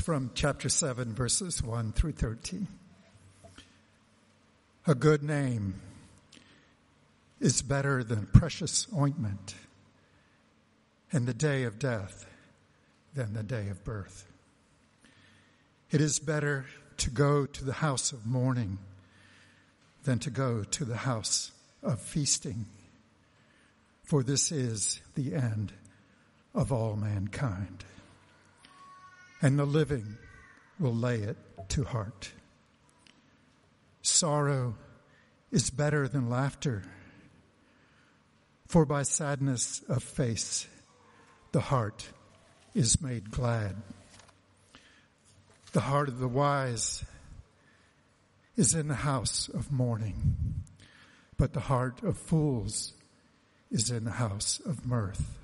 from chapter 7, verses 1 through 13. A good name is better than precious ointment, and the day of death than the day of birth. It is better to go to the house of mourning than to go to the house of feasting, for this is the end of all mankind. And the living will lay it to heart. Sorrow is better than laughter, for by sadness of face the heart is made glad. The heart of the wise is in the house of mourning, but the heart of fools is in the house of mirth.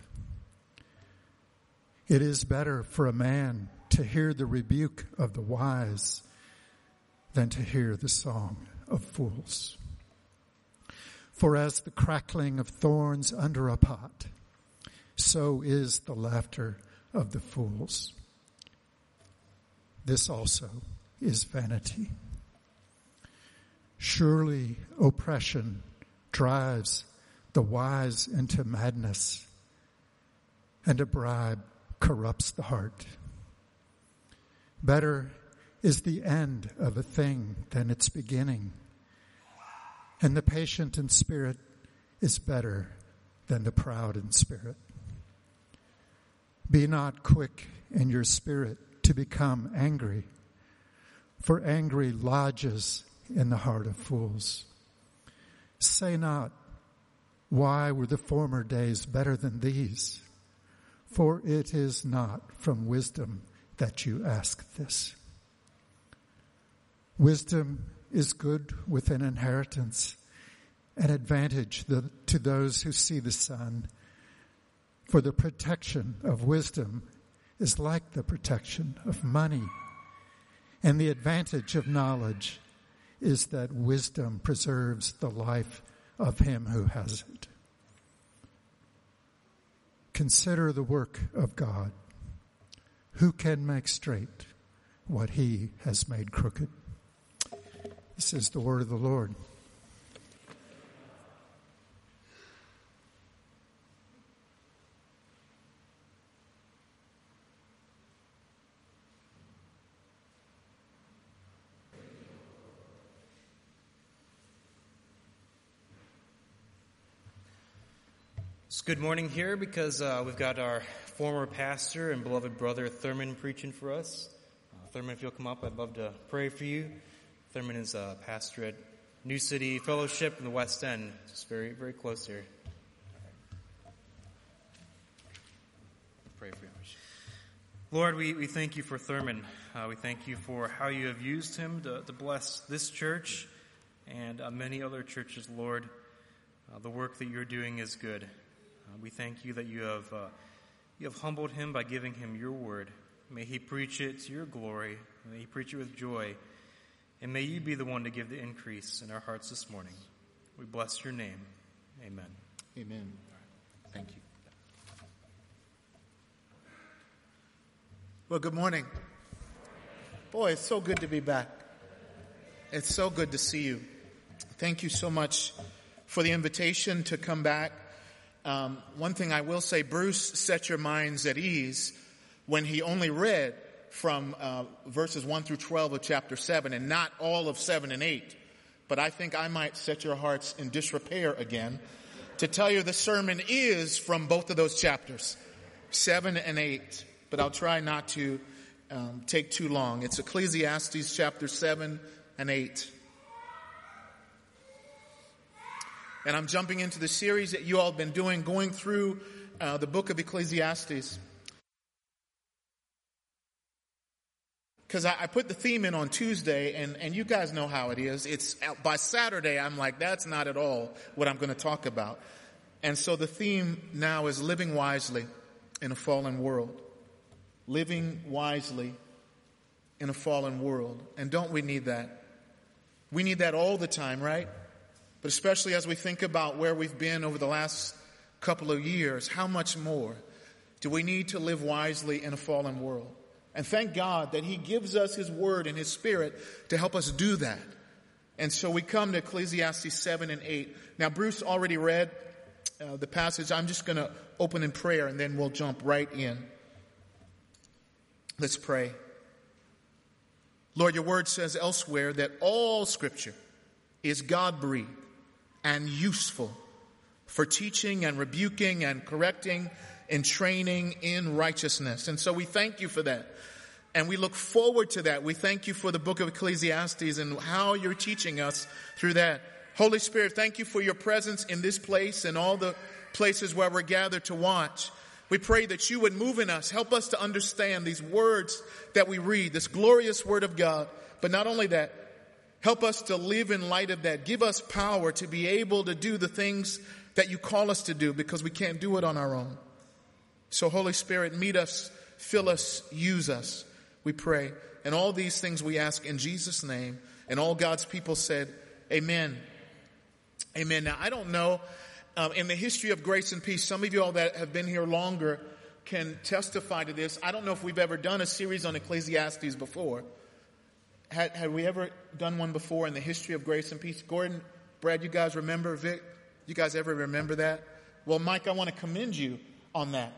It is better for a man to hear the rebuke of the wise than to hear the song of fools. For as the crackling of thorns under a pot, so is the laughter of the fools. This also is vanity. Surely oppression drives the wise into madness, and a bribe corrupts the heart. Better is the end of a thing than its beginning, and the patient in spirit is better than the proud in spirit. Be not quick in your spirit to become angry, for angry lodges in the heart of fools. Say not, why were the former days better than these? For it is not from wisdom that you ask this. Wisdom is good with an inheritance, an advantage to those who see the sun. For the protection of wisdom is like the protection of money. And the advantage of knowledge is that wisdom preserves the life of him who has it. Consider the work of God. Who can make straight what he has made crooked? This is the word of the Lord. It's good morning here because uh, we've got our former pastor and beloved brother Thurman preaching for us. Uh, Thurman, if you'll come up, I'd love to pray for you. Thurman is a pastor at New City Fellowship in the West End, just very, very close here. Pray for you. Lord, we, we thank you for Thurman. Uh, we thank you for how you have used him to, to bless this church and uh, many other churches, Lord. Uh, the work that you're doing is good. Uh, we thank you that you have, uh, you have humbled him by giving him your word. May he preach it to your glory. May he preach it with joy. And may you be the one to give the increase in our hearts this morning. We bless your name. Amen. Amen. Thank you. Well, good morning. Boy, it's so good to be back. It's so good to see you. Thank you so much for the invitation to come back um, one thing I will say, Bruce set your minds at ease when he only read from uh, verses 1 through 12 of chapter 7 and not all of 7 and 8. But I think I might set your hearts in disrepair again to tell you the sermon is from both of those chapters, 7 and 8. But I'll try not to um, take too long. It's Ecclesiastes chapter 7 and 8. And I'm jumping into the series that you all have been doing, going through uh, the book of Ecclesiastes. Because I, I, put the theme in on Tuesday, and, and you guys know how it is. It's by Saturday, I'm like, that's not at all what I'm going to talk about. And so the theme now is living wisely in a fallen world. Living wisely in a fallen world. And don't we need that? We need that all the time, right? But especially as we think about where we've been over the last couple of years, how much more do we need to live wisely in a fallen world? And thank God that He gives us His Word and His Spirit to help us do that. And so we come to Ecclesiastes 7 and 8. Now, Bruce already read uh, the passage. I'm just going to open in prayer and then we'll jump right in. Let's pray. Lord, your word says elsewhere that all scripture is God breathed and useful for teaching and rebuking and correcting and training in righteousness. And so we thank you for that. And we look forward to that. We thank you for the book of Ecclesiastes and how you're teaching us through that. Holy Spirit, thank you for your presence in this place and all the places where we're gathered to watch. We pray that you would move in us, help us to understand these words that we read, this glorious word of God. But not only that, help us to live in light of that. Give us power to be able to do the things that you call us to do because we can't do it on our own. So Holy Spirit, meet us, fill us, use us we pray. And all these things we ask in Jesus' name. And all God's people said, Amen. Amen. Now, I don't know, um, in the history of grace and peace, some of you all that have been here longer can testify to this. I don't know if we've ever done a series on Ecclesiastes before. Had, had we ever done one before in the history of grace and peace? Gordon, Brad, you guys remember Vic? You guys ever remember that? Well, Mike, I want to commend you on that.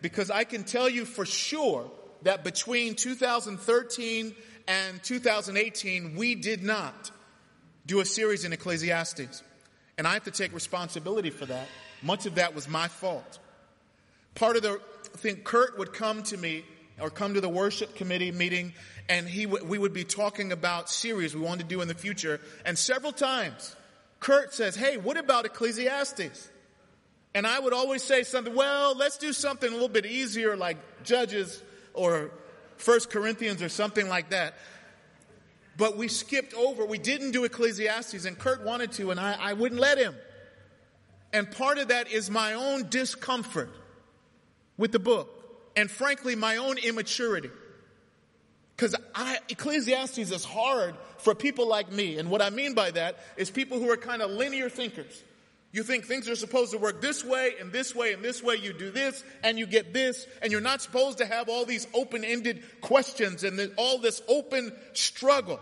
Because I can tell you for sure that between 2013 and 2018, we did not do a series in Ecclesiastes. And I have to take responsibility for that. Much of that was my fault. Part of the thing, Kurt would come to me or come to the worship committee meeting and he w- we would be talking about series we wanted to do in the future. And several times, Kurt says, Hey, what about Ecclesiastes? And I would always say something, well, let's do something a little bit easier like Judges or First Corinthians or something like that. But we skipped over, we didn't do Ecclesiastes, and Kurt wanted to, and I, I wouldn't let him. And part of that is my own discomfort with the book, and frankly, my own immaturity. Because Ecclesiastes is hard for people like me. And what I mean by that is people who are kind of linear thinkers. You think things are supposed to work this way and this way and this way. You do this and you get this. And you're not supposed to have all these open-ended questions and all this open struggle.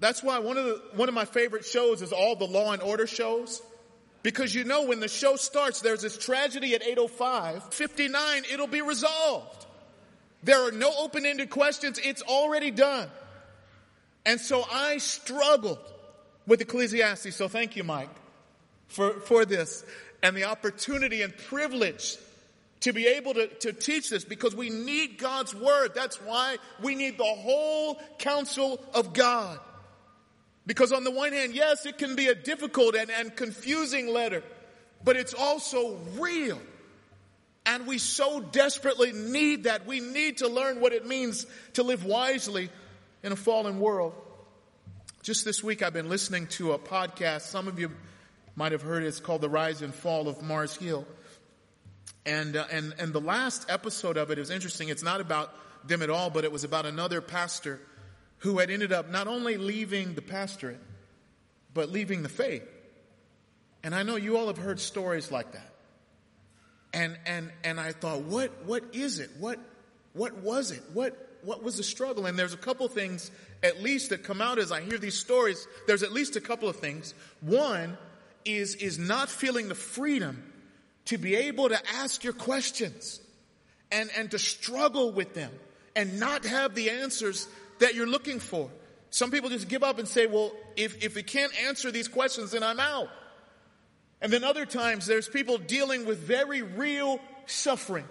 That's why one of the, one of my favorite shows is all the law and order shows. Because you know when the show starts, there's this tragedy at 805, 59, it'll be resolved. There are no open-ended questions. It's already done. And so I struggled with Ecclesiastes. So thank you, Mike for, for this and the opportunity and privilege to be able to, to teach this because we need God's word. That's why we need the whole counsel of God. Because on the one hand, yes, it can be a difficult and, and confusing letter, but it's also real. And we so desperately need that. We need to learn what it means to live wisely in a fallen world. Just this week, I've been listening to a podcast. Some of you might have heard it. It's called The Rise and Fall of Mars Hill. And, uh, and, and the last episode of it is interesting. It's not about them at all, but it was about another pastor who had ended up not only leaving the pastorate, but leaving the faith. And I know you all have heard stories like that. And, and, and I thought, what, what is it? What, what was it? What, what was the struggle? And there's a couple things at least that come out as I hear these stories. There's at least a couple of things. One is, is not feeling the freedom to be able to ask your questions and, and to struggle with them and not have the answers that you're looking for. Some people just give up and say, well, if, if we can't answer these questions, then I'm out. And then other times there's people dealing with very real suffering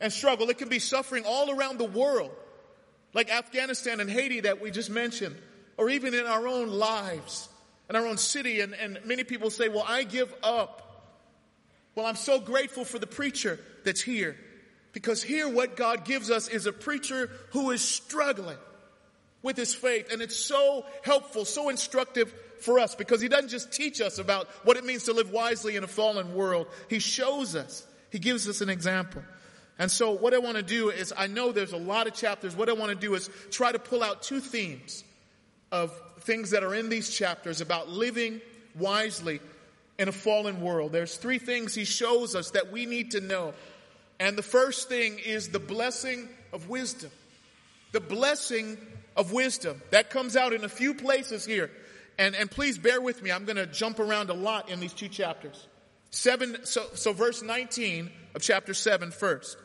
and struggle. It can be suffering all around the world, like Afghanistan and Haiti that we just mentioned, or even in our own lives in our own city, and, and many people say, Well, I give up. Well, I'm so grateful for the preacher that's here. Because here, what God gives us is a preacher who is struggling with his faith. And it's so helpful, so instructive for us because he doesn't just teach us about what it means to live wisely in a fallen world. He shows us. He gives us an example. And so what I want to do is, I know there's a lot of chapters. What I want to do is try to pull out two themes of things that are in these chapters about living wisely in a fallen world. There's three things he shows us that we need to know. And the first thing is the blessing of wisdom. The blessing of wisdom. That comes out in a few places here. And, and please bear with me. I'm going to jump around a lot in these two chapters. Seven, so, so verse 19 of chapter 7 first.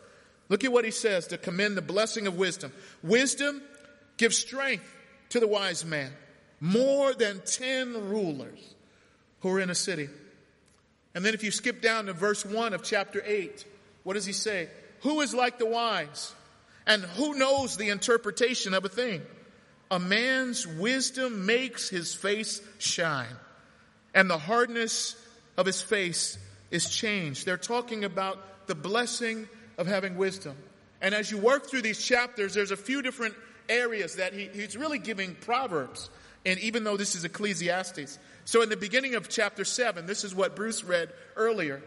Look at what he says to commend the blessing of wisdom. Wisdom gives strength to the wise man more than 10 rulers who are in a city. And then if you skip down to verse 1 of chapter 8, what does he say? Who is like the wise? And who knows the interpretation of a thing? A man's wisdom makes his face shine, and the hardness of his face is changed. They're talking about the blessing of having wisdom. And as you work through these chapters, there's a few different areas that he, he's really giving proverbs. And even though this is Ecclesiastes. So in the beginning of chapter 7, this is what Bruce read earlier.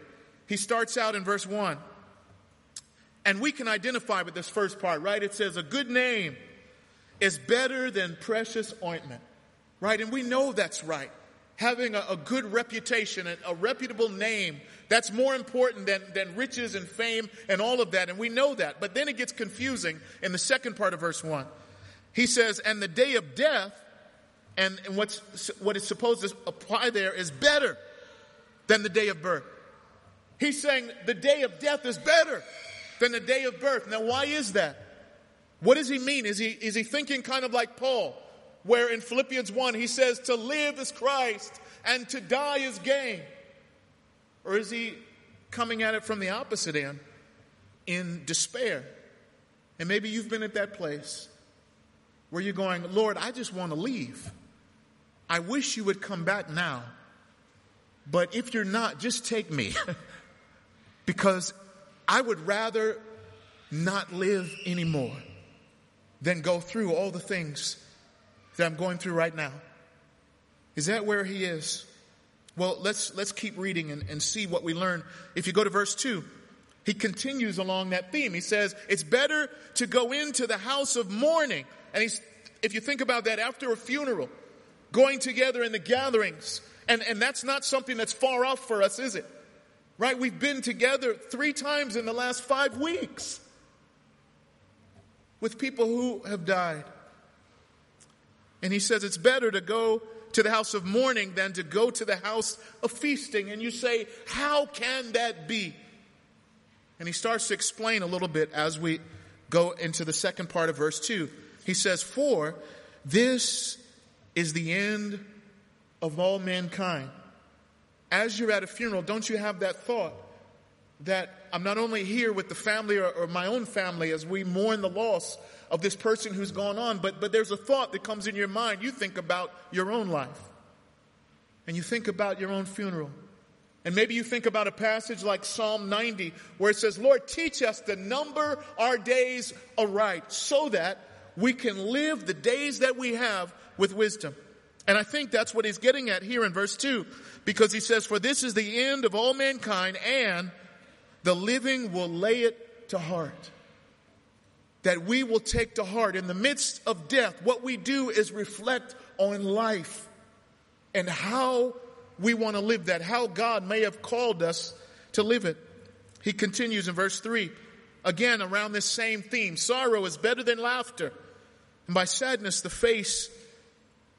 He starts out in verse 1. And we can identify with this first part, right? It says, A good name is better than precious ointment, right? And we know that's right. Having a, a good reputation, a, a reputable name, that's more important than, than riches and fame and all of that. And we know that. But then it gets confusing in the second part of verse 1. He says, And the day of death, and, and what's, what is supposed to apply there is better than the day of birth. He's saying the day of death is better than the day of birth. Now, why is that? What does he mean? Is he, is he thinking kind of like Paul, where in Philippians 1 he says, to live is Christ and to die is gain? Or is he coming at it from the opposite end in despair? And maybe you've been at that place where you're going, Lord, I just want to leave. I wish you would come back now. But if you're not, just take me. because I would rather not live anymore than go through all the things that I'm going through right now. Is that where he is? Well, let's, let's keep reading and, and see what we learn. If you go to verse 2, he continues along that theme. He says, It's better to go into the house of mourning. And he's, if you think about that, after a funeral, going together in the gatherings, and, and that's not something that's far off for us, is it? Right? We've been together three times in the last five weeks with people who have died. And he says it's better to go to the house of mourning than to go to the house of feasting. And you say, How can that be? And he starts to explain a little bit as we go into the second part of verse 2. He says, For this is the end of all mankind as you're at a funeral, don't you have that thought that I'm not only here with the family or, or, my own family as we mourn the loss of this person who's gone on, but, but there's a thought that comes in your mind. You think about your own life and you think about your own funeral. And maybe you think about a passage like Psalm 90 where it says, Lord, teach us to number our days aright so that we can live the days that we have with wisdom. And I think that's what he's getting at here in verse 2, because he says, For this is the end of all mankind, and the living will lay it to heart. That we will take to heart in the midst of death, what we do is reflect on life and how we want to live that, how God may have called us to live it. He continues in verse 3, again around this same theme sorrow is better than laughter, and by sadness the face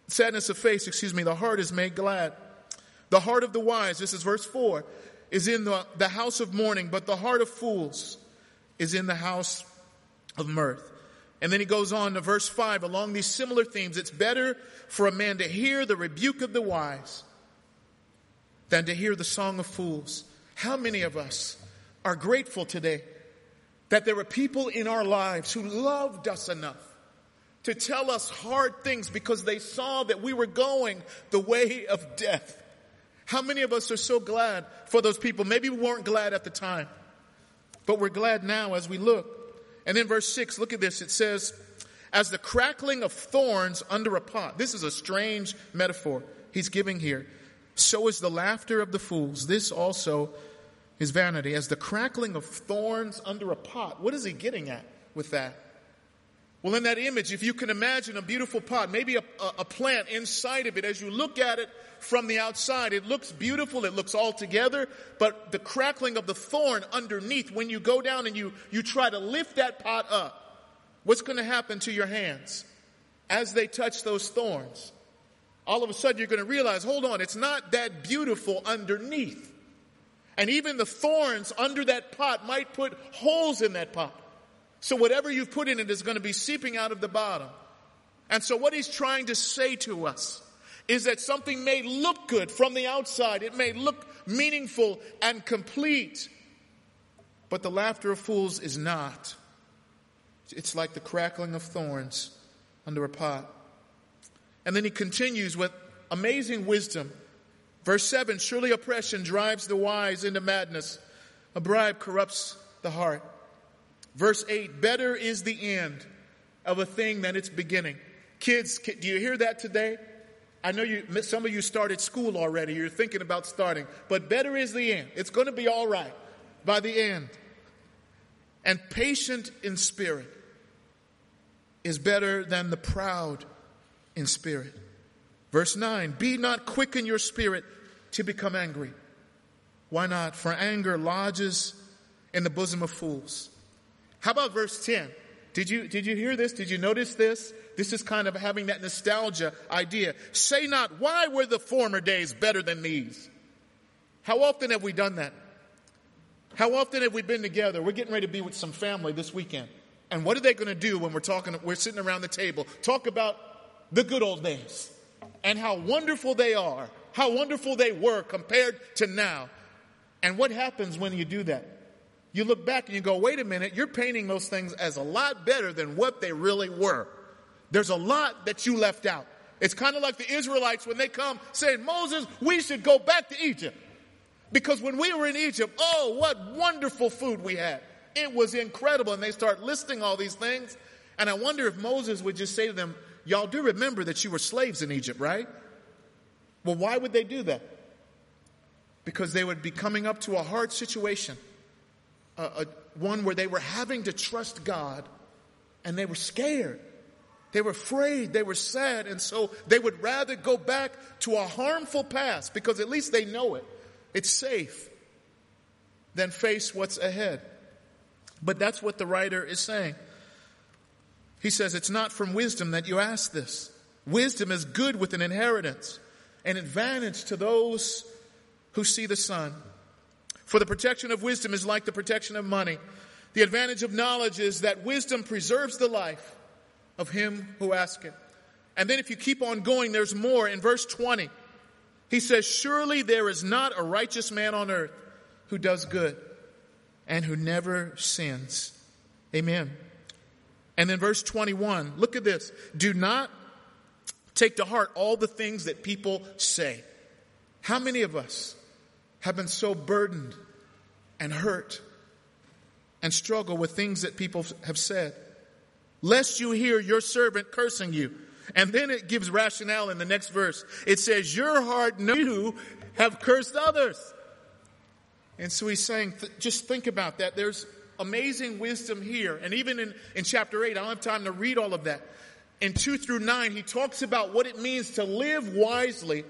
sadness of face, excuse me, the heart is made glad. The heart of the wise, this is verse 4, is in the, the house of mourning, but the heart of fools is in the house of mirth. And then he goes on to verse 5 along these similar themes. It's better for a man to hear the rebuke of the wise than to hear the song of fools. How many of us are grateful today that there are people in our lives who loved us enough to tell us hard things because they saw that we were going the way of death. How many of us are so glad for those people? Maybe we weren't glad at the time, but we're glad now as we look. And in verse 6, look at this. It says, as the crackling of thorns under a pot. This is a strange metaphor he's giving here. So is the laughter of the fools. This also is vanity. As the crackling of thorns under a pot. What is he getting at with that? Well, in that image, if you can imagine a beautiful pot, maybe a, a, a, plant inside of it, as you look at it from the outside, it looks beautiful, it looks all together, but the crackling of the thorn underneath, when you go down and you, you try to lift that pot up, what's going to happen to your hands as they touch those thorns? All of a sudden, you're going to realize hold on, it's not that beautiful underneath. And even the thorns under that pot might put holes in that pot. So whatever you've put in it is going to be seeping out of the bottom. And so what he's trying to say to us is that something may look good from the outside. It may look meaningful and complete. But the laughter of fools is not. It's like the crackling of thorns under a pot. And then he continues with amazing wisdom. Verse 7 Surely oppression drives the wise into madness, a bribe corrupts the heart. Verse 8 Better is the end of a thing than its beginning. Kids, do you hear that today? I know you, some of you started school already. You're thinking about starting, but better is the end. It's going to be all right by the end. And patient in spirit is better than the proud in spirit. Verse 9 Be not quick in your spirit to become angry. Why not? For anger lodges in the bosom of fools. How about verse 10? Did you, did you hear this? Did you notice this? This is kind of having that nostalgia idea. Say not, why were the former days better than these? How often have we done that? How often have we been together? We're getting ready to be with some family this weekend. And what are they going to do when we're talking, we're sitting around the table? Talk about the good old days and how wonderful they are, how wonderful they were compared to now. And what happens when you do that? You look back and you go, wait a minute, you're painting those things as a lot better than what they really were. There's a lot that you left out. It's kind of like the Israelites when they come saying, Moses, we should go back to Egypt. Because when we were in Egypt, oh, what wonderful food we had. It was incredible. And they start listing all these things. And I wonder if Moses would just say to them, Y'all do remember that you were slaves in Egypt, right? Well, why would they do that? Because they would be coming up to a hard situation, a, one where they were having to trust God and they were scared. They were afraid, they were sad, and so they would rather go back to a harmful past because at least they know it. It's safe than face what's ahead. But that's what the writer is saying. He says, It's not from wisdom that you ask this. Wisdom is good with an inheritance, an advantage to those who see the sun. For the protection of wisdom is like the protection of money. The advantage of knowledge is that wisdom preserves the life of him who asks it. And then if you keep on going, there's more. In verse 20, he says, Surely there is not a righteous man on earth who does good and who never sins. Amen. And then verse 21, look at this. Do not take to heart all the things that people say. How many of us have been so burdened and hurt and struggle with things that people have said? Lest you hear your servant cursing you. And then it gives rationale in the next verse. It says, Your heart knew you have cursed others. And so he's saying, th- just think about that. There's amazing wisdom here. And even in, in chapter 8, I don't have time to read all of that. In 2 through 9, he talks about what it means to live wisely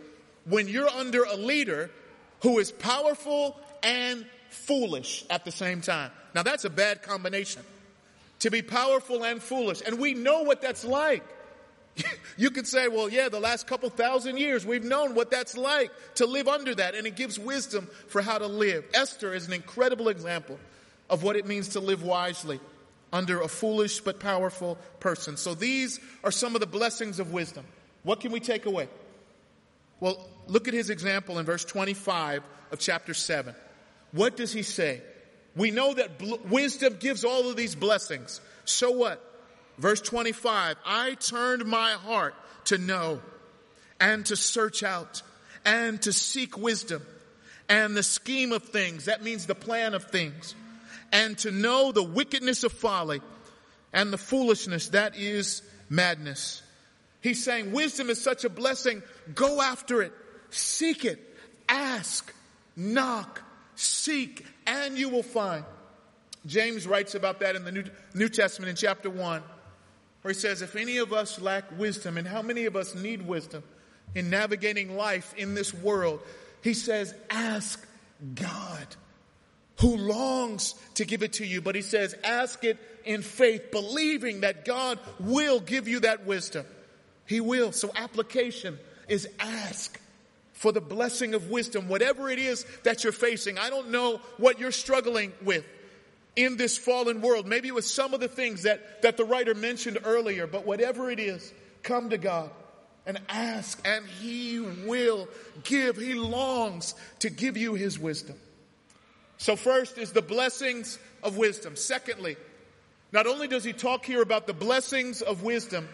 when you're under a leader who is powerful and foolish at the same time. Now that's a bad combination. To be powerful and foolish. And we know what that's like. You could say, well, yeah, the last couple thousand years, we've known what that's like to live under that, and it gives wisdom for how to live. Esther is an incredible example of what it means to live wisely under a foolish but powerful person. So these are some of the blessings of wisdom. What can we take away? Well, look at his example in verse 25 of chapter 7. What does he say? We know that bl- wisdom gives all of these blessings. So what? Verse 25, I turned my heart to know and to search out and to seek wisdom and the scheme of things. That means the plan of things. And to know the wickedness of folly and the foolishness that is madness. He's saying wisdom is such a blessing. Go after it. Seek it. Ask. Knock. Seek. And you will find. James writes about that in the New, New Testament in chapter 1 where he says, If any of us lack wisdom, and how many of us need wisdom in navigating life in this world, he says, Ask God. who longs to give it to you, but he says, ask it in faith, believing that God will give you that wisdom. He will. So application is ask for the blessing of wisdom, whatever it is that you're facing. I don't know what you're struggling with in this fallen world. Maybe it was some of the things that, that the writer mentioned earlier, but whatever it is, come to God and ask, and He will give. He longs to give you His wisdom. So, first is the blessings of wisdom. Secondly, not only does He talk here about the blessings of wisdom,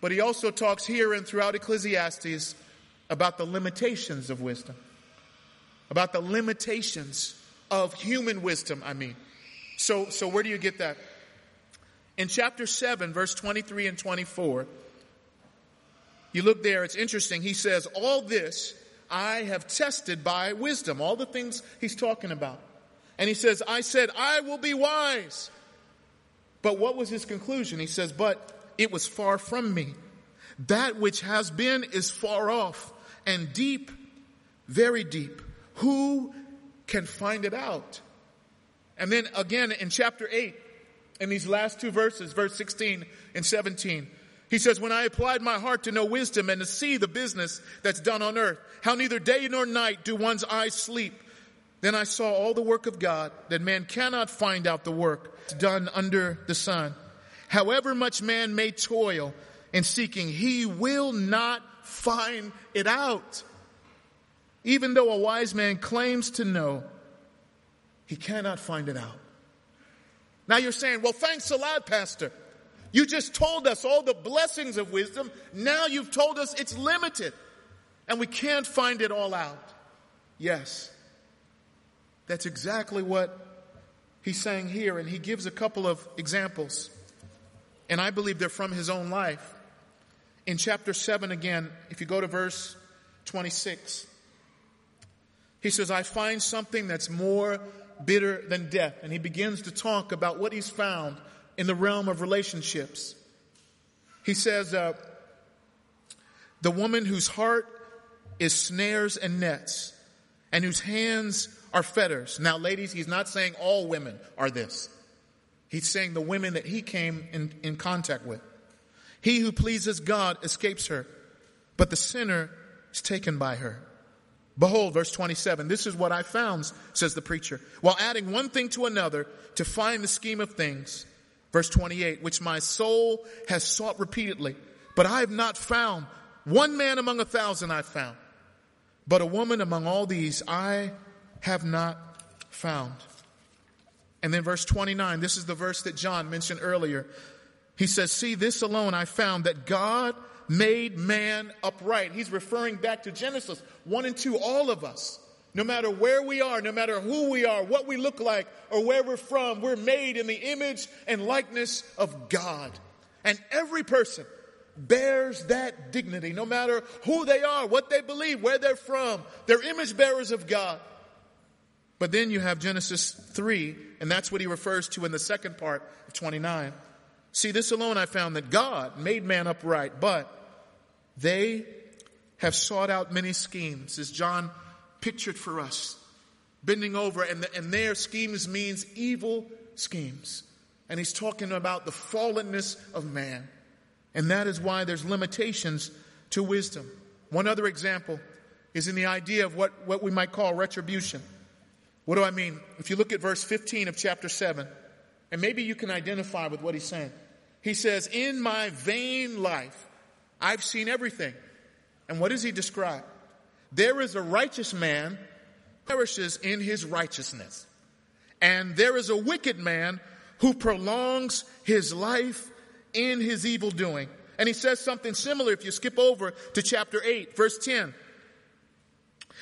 but He also talks here and throughout Ecclesiastes about the limitations of wisdom. About the limitations of human wisdom, I mean. So, so where do you get that? In chapter 7, verse 23 and 24, you look there, it's interesting. He says, All this I have tested by wisdom. All the things he's talking about. And he says, I said, I will be wise. But what was his conclusion? He says, But it was far from me. That which has been is far off and deep, very deep. Who can find it out? And then again in chapter 8, in these last two verses, verse 16 and 17, he says, When I applied my heart to know wisdom and to see the business that's done on earth, how neither day nor night do one's eyes sleep, then I saw all the work of God, that man cannot find out the work done under the sun. However much man may toil in seeking, he will not find it out. Even though a wise man claims to know, he cannot find it out. Now you're saying, well, thanks a lot, Pastor. You just told us all the blessings of wisdom. Now you've told us it's limited and we can't find it all out. Yes. That's exactly what he's saying here. And he gives a couple of examples. And I believe they're from his own life. In chapter 7 again, if you go to verse 26, he says, I find something that's more bitter than death. And he begins to talk about what he's found in the realm of relationships. He says, uh, the woman whose heart is snares and nets and whose hands are fetters. Now, ladies, he's not saying all women are this. He's saying the women that he came in, in contact with. He who pleases God escapes her, but the sinner is taken by her. Behold, verse 27, this is what I found, says the preacher, while adding one thing to another to find the scheme of things. Verse 28, which my soul has sought repeatedly, but I have not found. One man among a thousand I found, but a woman among all these I have not found. And then verse 29, this is the verse that John mentioned earlier. He says, see this alone I found that God made man upright. He's referring back to Genesis 1 and 2, all of us. No matter where we are, no matter who we are, what we look like, or where we're from, we're made in the image and likeness of God. And every person bears that dignity, no matter who they are, what they believe, where they're from. They're image bearers of God. But then you have Genesis 3, and that's what he refers to in the second part of 29. See, this alone I found that God made man upright, but they have sought out many schemes, as John pictured for us, bending over, and, the, and their schemes means evil schemes. And he's talking about the fallenness of man. And that is why there's limitations to wisdom. One other example is in the idea of what, what we might call retribution. What do I mean? If you look at verse 15 of chapter 7, and maybe you can identify with what he's saying. He says, In my vain life, I've seen everything. And what does he describe? There is a righteous man perishes in his righteousness. And there is a wicked man who prolongs his life in his evil doing. And he says something similar if you skip over to chapter 8, verse 10.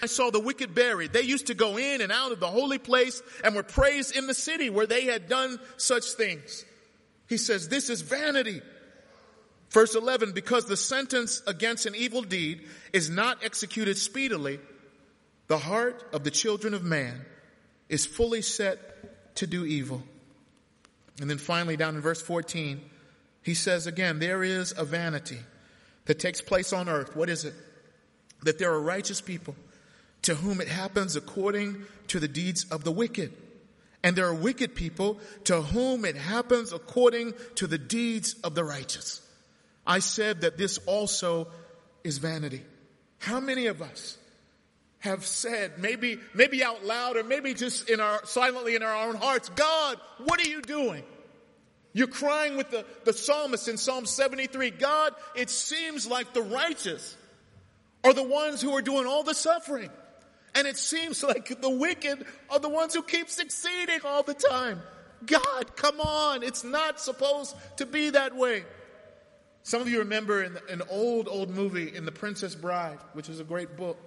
I saw the wicked buried. They used to go in and out of the holy place and were praised in the city where they had done such things. He says, this is vanity. Verse 11, because the sentence against an evil deed is not executed speedily, the heart of the children of man is fully set to do evil. And then finally down in verse 14, he says again, there is a vanity that takes place on earth. What is it? That there are righteous people to whom it happens according to the deeds of the wicked. And there are wicked people to whom it happens according to the deeds of the righteous. I said that this also is vanity. How many of us have said, maybe, maybe out loud or maybe just in our, silently in our own hearts, God, what are you doing? You're crying with the, the psalmist in Psalm 73, God, it seems like the righteous are the ones who are doing all the suffering. And it seems like the wicked are the ones who keep succeeding all the time. God, come on. It's not supposed to be that way. Some of you remember in an old, old movie in The Princess Bride, which is a great book,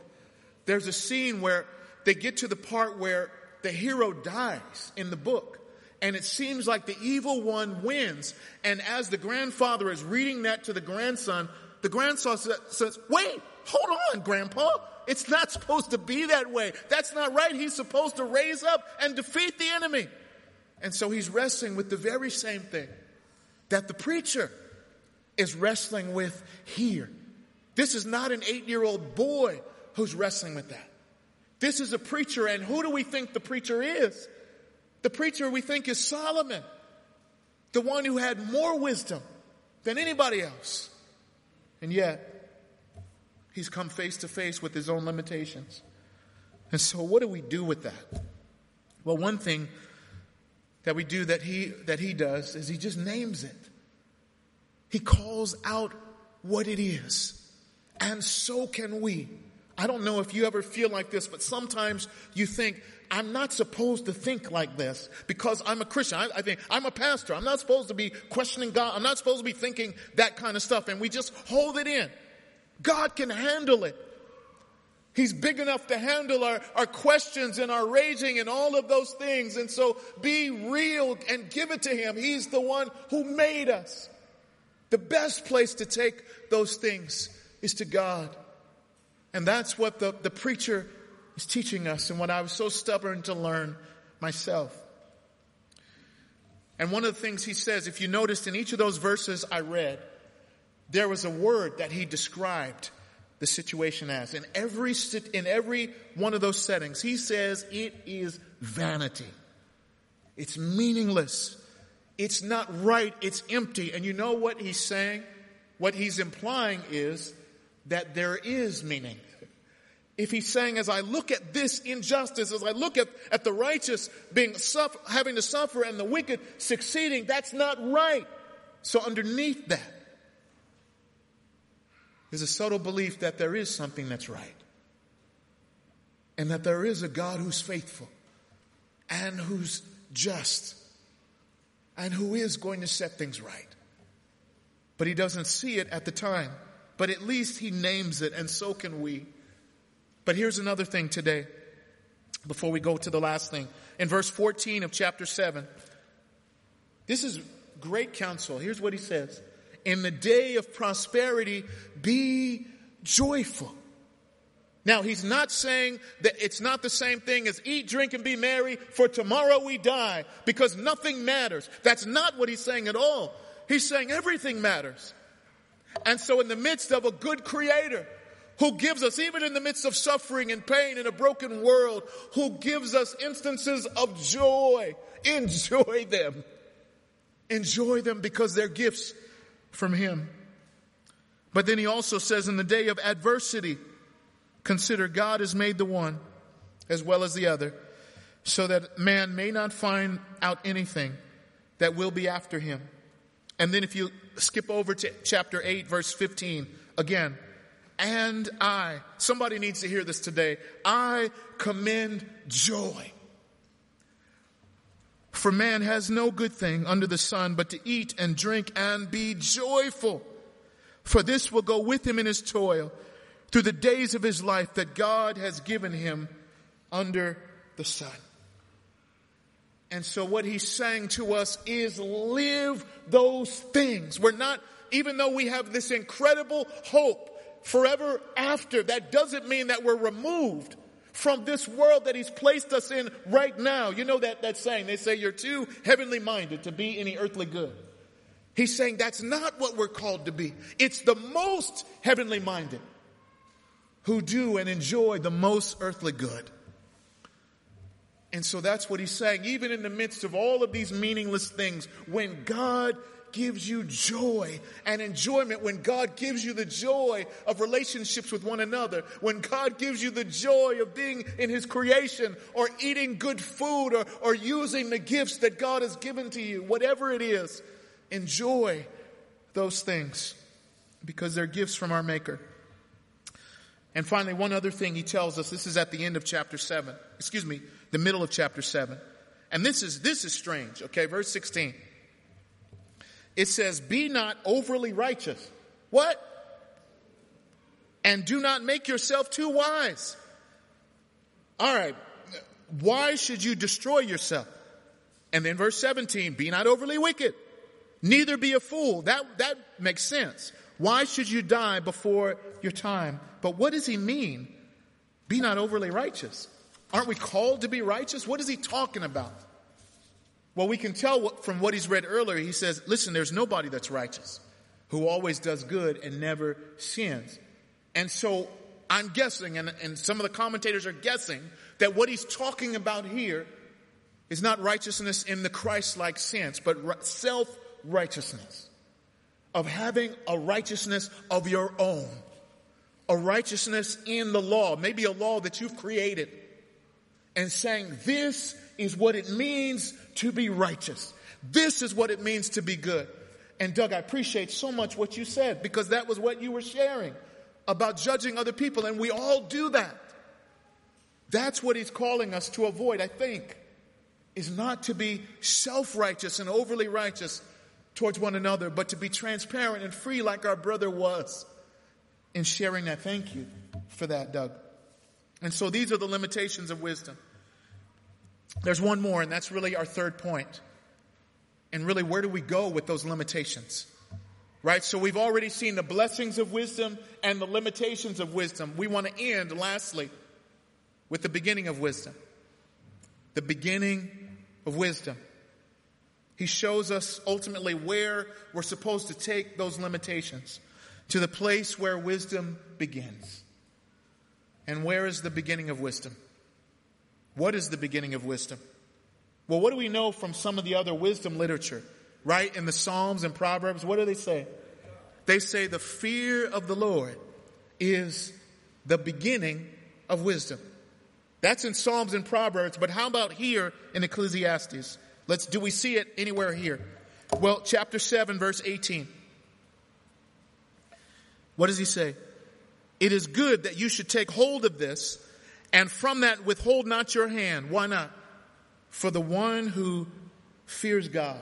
there's a scene where they get to the part where the hero dies in the book. And it seems like the evil one wins. And as the grandfather is reading that to the grandson, the grandson says, wait, hold on, grandpa. It's not supposed to be that way. That's not right. He's supposed to raise up and defeat the enemy. And so he's wrestling with the very same thing that the preacher is wrestling with here. This is not an eight year old boy who's wrestling with that. This is a preacher, and who do we think the preacher is? The preacher we think is Solomon, the one who had more wisdom than anybody else. And yet, He's come face to face with his own limitations. And so what do we do with that? Well, one thing that we do that he, that he does is he just names it. He calls out what it is. And so can we. I don't know if you ever feel like this, but sometimes you think, I'm not supposed to think like this because I'm a Christian. I, I, think I'm a pastor. I'm not supposed to be questioning God. I'm not supposed to be thinking that kind of stuff. And we just hold it in. God can handle it. He's big enough to handle our, our questions and our raging and all of those things. And so be real and give it to Him. He's the one who made us. The best place to take those things is to God. And that's what the, the preacher is teaching us and what I was so stubborn to learn myself. And one of the things he says, if you noticed in each of those verses I read, there was a word that he described the situation as. In every, in every one of those settings, he says it is vanity. It's meaningless. It's not right. It's empty. And you know what he's saying? What he's implying is that there is meaning. If he's saying, as I look at this injustice, as I look at, at the righteous being suffer, having to suffer and the wicked succeeding, that's not right. So underneath that, is a subtle belief that there is something that's right. And that there is a God who's faithful and who's just and who is going to set things right. But he doesn't see it at the time. But at least he names it, and so can we. But here's another thing today, before we go to the last thing. In verse 14 of chapter 7, this is great counsel. Here's what he says in the day of prosperity, be joyful. Now, he's not saying that it's not the same thing as eat, drink, and be merry, for tomorrow we die, because nothing matters. That's not what he's saying at all. He's saying everything matters. And so, in the midst of a good creator, who gives us, even in the midst of suffering and pain in a broken world, who gives us instances of joy, enjoy them. Enjoy them because they're gifts from him. But then he also says, in the day of adversity, consider God has made the one as well as the other, so that man may not find out anything that will be after him. And then if you skip over to chapter 8, verse 15, again, and I, somebody needs to hear this today, I commend joy for man has no good thing under the sun but to eat and drink and be joyful. For this will go with him in his toil through the days of his life that God has given him under the sun. And so what he's saying to us is live those things. We're not, even though we have this incredible hope forever after, that doesn't mean that we're removed from this world that he's placed us in right now. You know that, that saying, they say you're too heavenly minded to be any earthly good. He's saying that's not what we're called to be. It's the most heavenly minded who do and enjoy the most earthly good. And so that's what he's saying. Even in the midst of all of these meaningless things, when God gives you joy and enjoyment, when God gives you the joy of relationships with one another, when God gives you the joy of being in His creation or eating good food or, or using the gifts that God has given to you, whatever it is, enjoy those things because they're gifts from our Maker. And finally, one other thing he tells us, this is at the end of chapter 7, excuse me, the middle of chapter 7. And this is, this is strange, okay? Verse 16 it says, Be not overly righteous. What? And do not make yourself too wise. All right. Why should you destroy yourself? And then verse 17, be not overly wicked, neither be a fool. That, that makes sense. Why should you die before your time? But what does he mean? Be not overly righteous. Aren't we called to be righteous? What is he talking about? Well, we can tell from what he's read earlier. He says, listen, there's nobody that's righteous who always does good and never sins. And so I'm guessing, and, and some of the commentators are guessing, that what he's talking about here is not righteousness in the Christ-like sense, but self-righteousness. Of having a righteousness of your own. A righteousness in the law, maybe a law that you've created. And saying, this is what it means to be righteous. This is what it means to be good. And Doug, I appreciate so much what you said because that was what you were sharing about judging other people. And we all do that. That's what he's calling us to avoid, I think, is not to be self-righteous and overly righteous towards one another, but to be transparent and free like our brother was in sharing that. Thank you for that, Doug. And so these are the limitations of wisdom. There's one more, and that's really our third point. And really, where do we go with those limitations? Right? So we've already seen the blessings of wisdom and the limitations of wisdom. We want to end, lastly, with the beginning of wisdom. The beginning of wisdom. He shows us ultimately where we're supposed to take those limitations to the place where wisdom begins. And where is the beginning of wisdom? What is the beginning of wisdom? Well, what do we know from some of the other wisdom literature? Right? In the Psalms and Proverbs, what do they say? They say the fear of the Lord is the beginning of wisdom. That's in Psalms and Proverbs, but how about here in Ecclesiastes? Let's, do we see it anywhere here? Well, chapter 7, verse 18. What does he say? It is good that you should take hold of this and from that withhold not your hand. Why not? For the one who fears God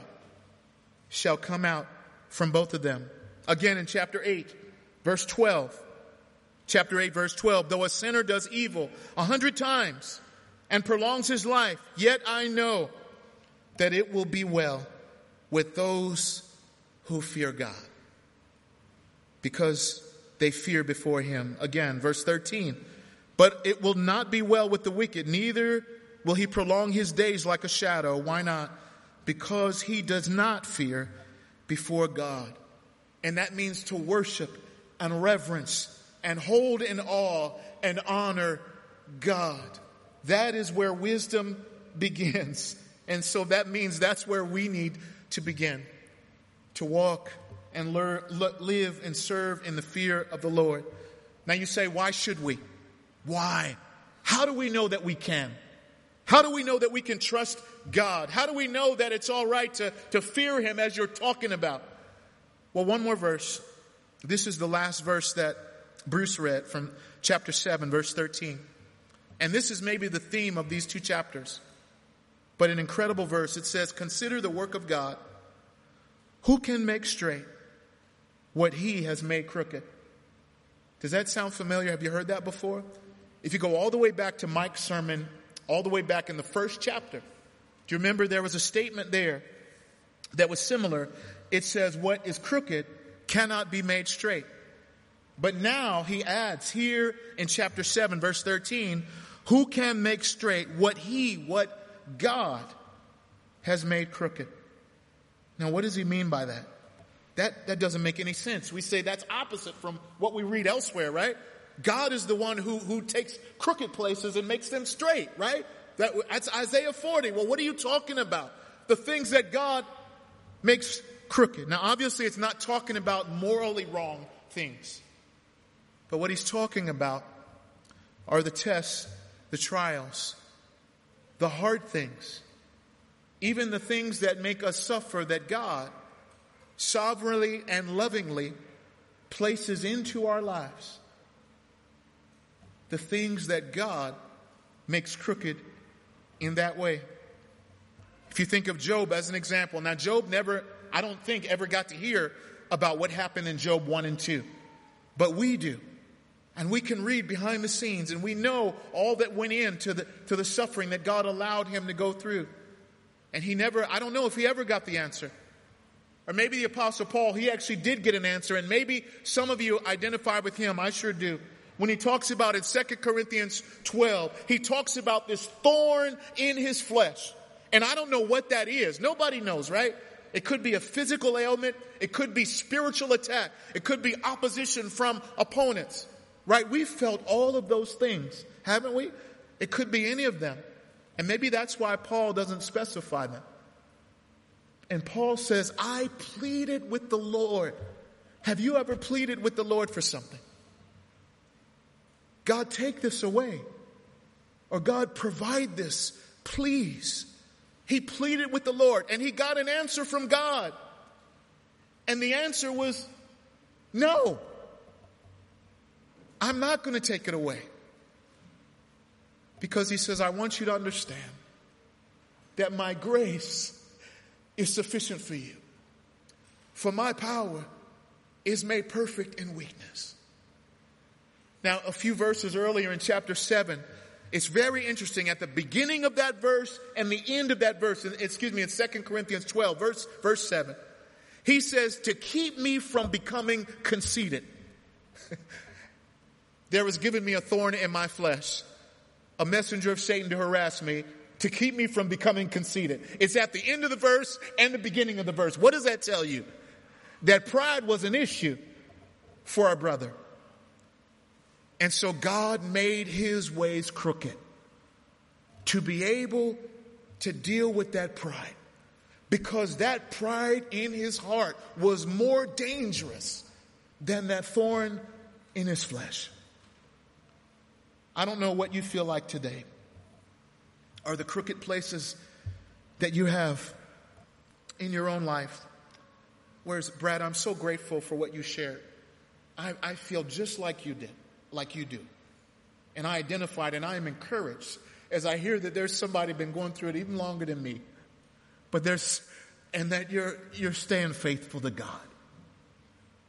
shall come out from both of them. Again in chapter 8, verse 12. Chapter 8, verse 12. Though a sinner does evil a hundred times and prolongs his life, yet I know that it will be well with those who fear God because they fear before him. Again, verse 13. But it will not be well with the wicked, neither will he prolong his days like a shadow. Why not? Because he does not fear before God. And that means to worship and reverence and hold in awe and honor God. That is where wisdom begins. And so that means that's where we need to begin to walk and learn, live and serve in the fear of the Lord. Now you say, why should we? Why? How do we know that we can? How do we know that we can trust God? How do we know that it's all right to, to fear Him as you're talking about? Well, one more verse. This is the last verse that Bruce read from chapter 7, verse 13. And this is maybe the theme of these two chapters. But an incredible verse. It says, Consider the work of God. Who can make straight what He has made crooked? Does that sound familiar? Have you heard that before? If you go all the way back to Mike's sermon, all the way back in the first chapter, do you remember there was a statement there that was similar? It says, what is crooked cannot be made straight. But now he adds here in chapter 7 verse 13, who can make straight what he, what God has made crooked? Now what does he mean by that? That, that doesn't make any sense. We say that's opposite from what we read elsewhere, right? God is the one who, who takes crooked places and makes them straight, right? That, that's Isaiah 40. Well, what are you talking about? The things that God makes crooked. Now, obviously, it's not talking about morally wrong things. But what he's talking about are the tests, the trials, the hard things, even the things that make us suffer that God sovereignly and lovingly places into our lives. The things that God makes crooked in that way. If you think of Job as an example, now Job never, I don't think, ever got to hear about what happened in Job 1 and 2, but we do. And we can read behind the scenes and we know all that went into the, to the suffering that God allowed him to go through. And he never, I don't know if he ever got the answer. Or maybe the apostle Paul, he actually did get an answer and maybe some of you identify with him. I sure do. When he talks about in 2 Corinthians 12, he talks about this thorn in his flesh. And I don't know what that is. Nobody knows, right? It could be a physical ailment. It could be spiritual attack. It could be opposition from opponents. Right? We've felt all of those things, haven't we? It could be any of them. And maybe that's why Paul doesn't specify them. And Paul says, I pleaded with the Lord. Have you ever pleaded with the Lord for something? God, take this away. Or God, provide this, please. He pleaded with the Lord and he got an answer from God. And the answer was no. I'm not going to take it away. Because he says, I want you to understand that my grace is sufficient for you. For my power is made perfect in weakness. Now, a few verses earlier in chapter 7, it's very interesting. At the beginning of that verse and the end of that verse, excuse me, in 2 Corinthians 12, verse, verse 7, he says, to keep me from becoming conceited. there was given me a thorn in my flesh, a messenger of Satan to harass me, to keep me from becoming conceited. It's at the end of the verse and the beginning of the verse. What does that tell you? That pride was an issue for our brother. And so God made his ways crooked to be able to deal with that pride. Because that pride in his heart was more dangerous than that thorn in his flesh. I don't know what you feel like today. Are the crooked places that you have in your own life? Whereas, Brad, I'm so grateful for what you shared. I, I feel just like you did, like you do. And I identified and I am encouraged as I hear that there's somebody been going through it even longer than me. But there's, and that you're, you're staying faithful to God.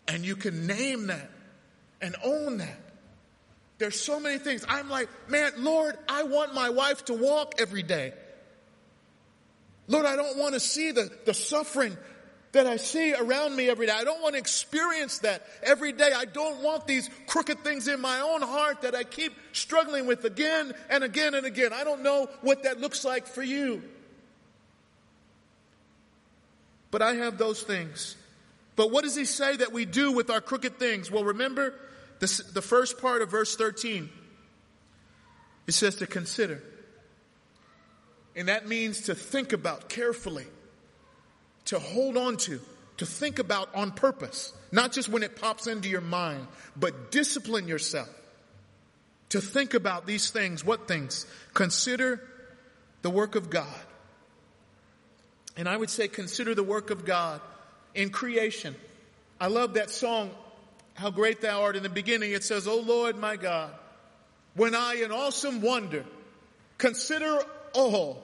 And you can name that and own that there's so many things. I'm like, man, Lord, I want my wife to walk every day. Lord, I don't want to see the, the suffering that I see around me every day. I don't want to experience that every day. I don't want these crooked things in my own heart that I keep struggling with again and again and again. I don't know what that looks like for you. But I have those things. But what does he say that we do with our crooked things? Well, remember, the first part of verse 13, it says to consider. And that means to think about carefully, to hold on to, to think about on purpose, not just when it pops into your mind, but discipline yourself to think about these things. What things? Consider the work of God. And I would say consider the work of God in creation. I love that song how great thou art. In the beginning, it says, O Lord my God, when I in awesome wonder consider all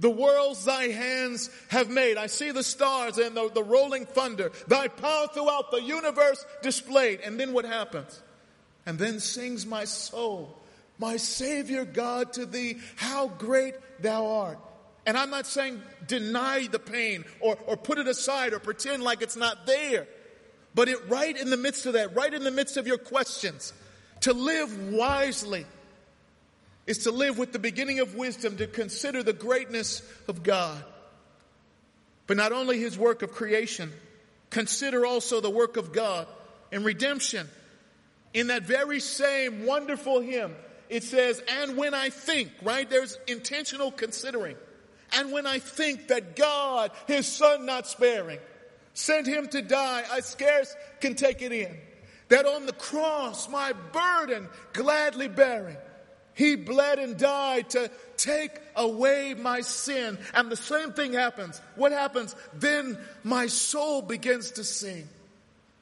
the worlds thy hands have made. I see the stars and the, the rolling thunder, thy power throughout the universe displayed. And then what happens? And then sings my soul, my Savior God to thee, how great thou art. And I'm not saying deny the pain or, or put it aside or pretend like it's not there. But it right in the midst of that, right in the midst of your questions, to live wisely is to live with the beginning of wisdom, to consider the greatness of God. But not only his work of creation, consider also the work of God in redemption. in that very same wonderful hymn, it says, and when I think, right? There's intentional considering. And when I think that God, his son not sparing, sent him to die, I scarce can take it in. That on the cross, my burden gladly bearing, he bled and died to take away my sin. And the same thing happens. What happens? Then my soul begins to sing.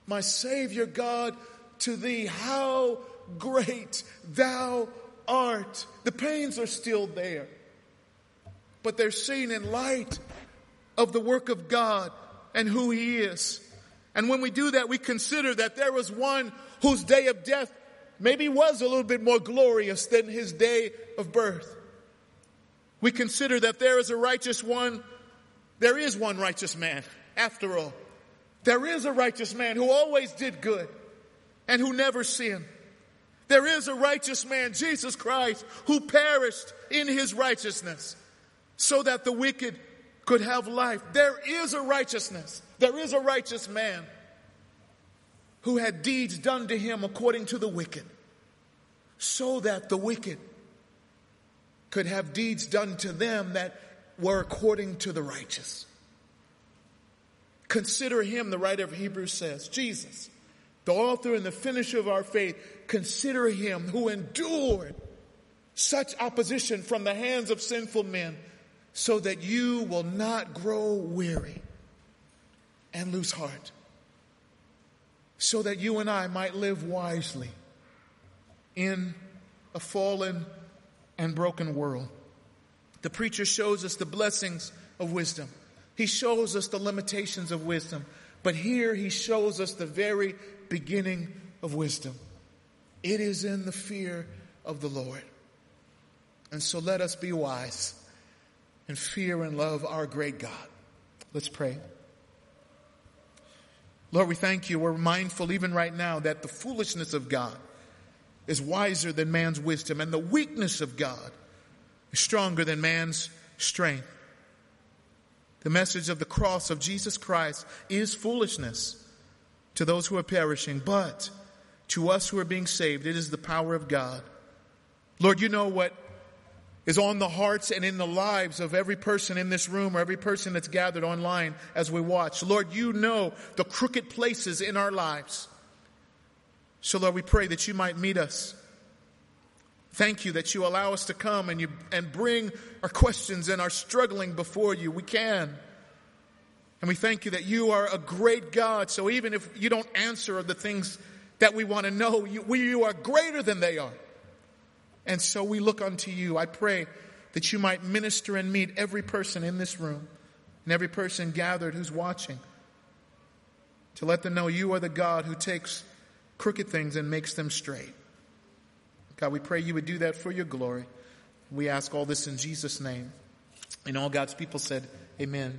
My Savior God, to thee, how great thou art. The pains are still there, but they're seen in light of the work of God and who he is. And when we do that, we consider that there was one whose day of death maybe was a little bit more glorious than his day of birth. We consider that there is a righteous one. There is one righteous man, after all. There is a righteous man who always did good and who never sinned. There is a righteous man, Jesus Christ, who perished in his righteousness so that the wicked could have life. There is a righteousness. There is a righteous man who had deeds done to him according to the wicked so that the wicked could have deeds done to them that were according to the righteous. Consider him, the writer of Hebrews says, Jesus, the author and the finisher of our faith, consider him who endured such opposition from the hands of sinful men so that you will not grow weary and lose heart. So that you and I might live wisely in a fallen and broken world. The preacher shows us the blessings of wisdom. He shows us the limitations of wisdom. But here he shows us the very beginning of wisdom. It is in the fear of the Lord. And so let us be wise and fear and love our great God. Let's pray. Lord, we thank you. We're mindful even right now that the foolishness of God is wiser than man's wisdom and the weakness of God is stronger than man's strength. The message of the cross of Jesus Christ is foolishness to those who are perishing, but to us who are being saved, it is the power of God. Lord, you know what is on the hearts and in the lives of every person in this room or every person that's gathered online as we watch. Lord, you know the crooked places in our lives. So, Lord, we pray that you might meet us. Thank you that you allow us to come and you and bring our questions and our struggling before you. We can. And we thank you that you are a great God. So even if you don't answer the things that we want to know, you, we, you are greater than they are. And so we look unto you. I pray that you might minister and meet every person in this room and every person gathered who's watching to let them know you are the God who takes crooked things and makes them straight. God, we pray you would do that for your glory. We ask all this in Jesus' name. And all God's people said, Amen.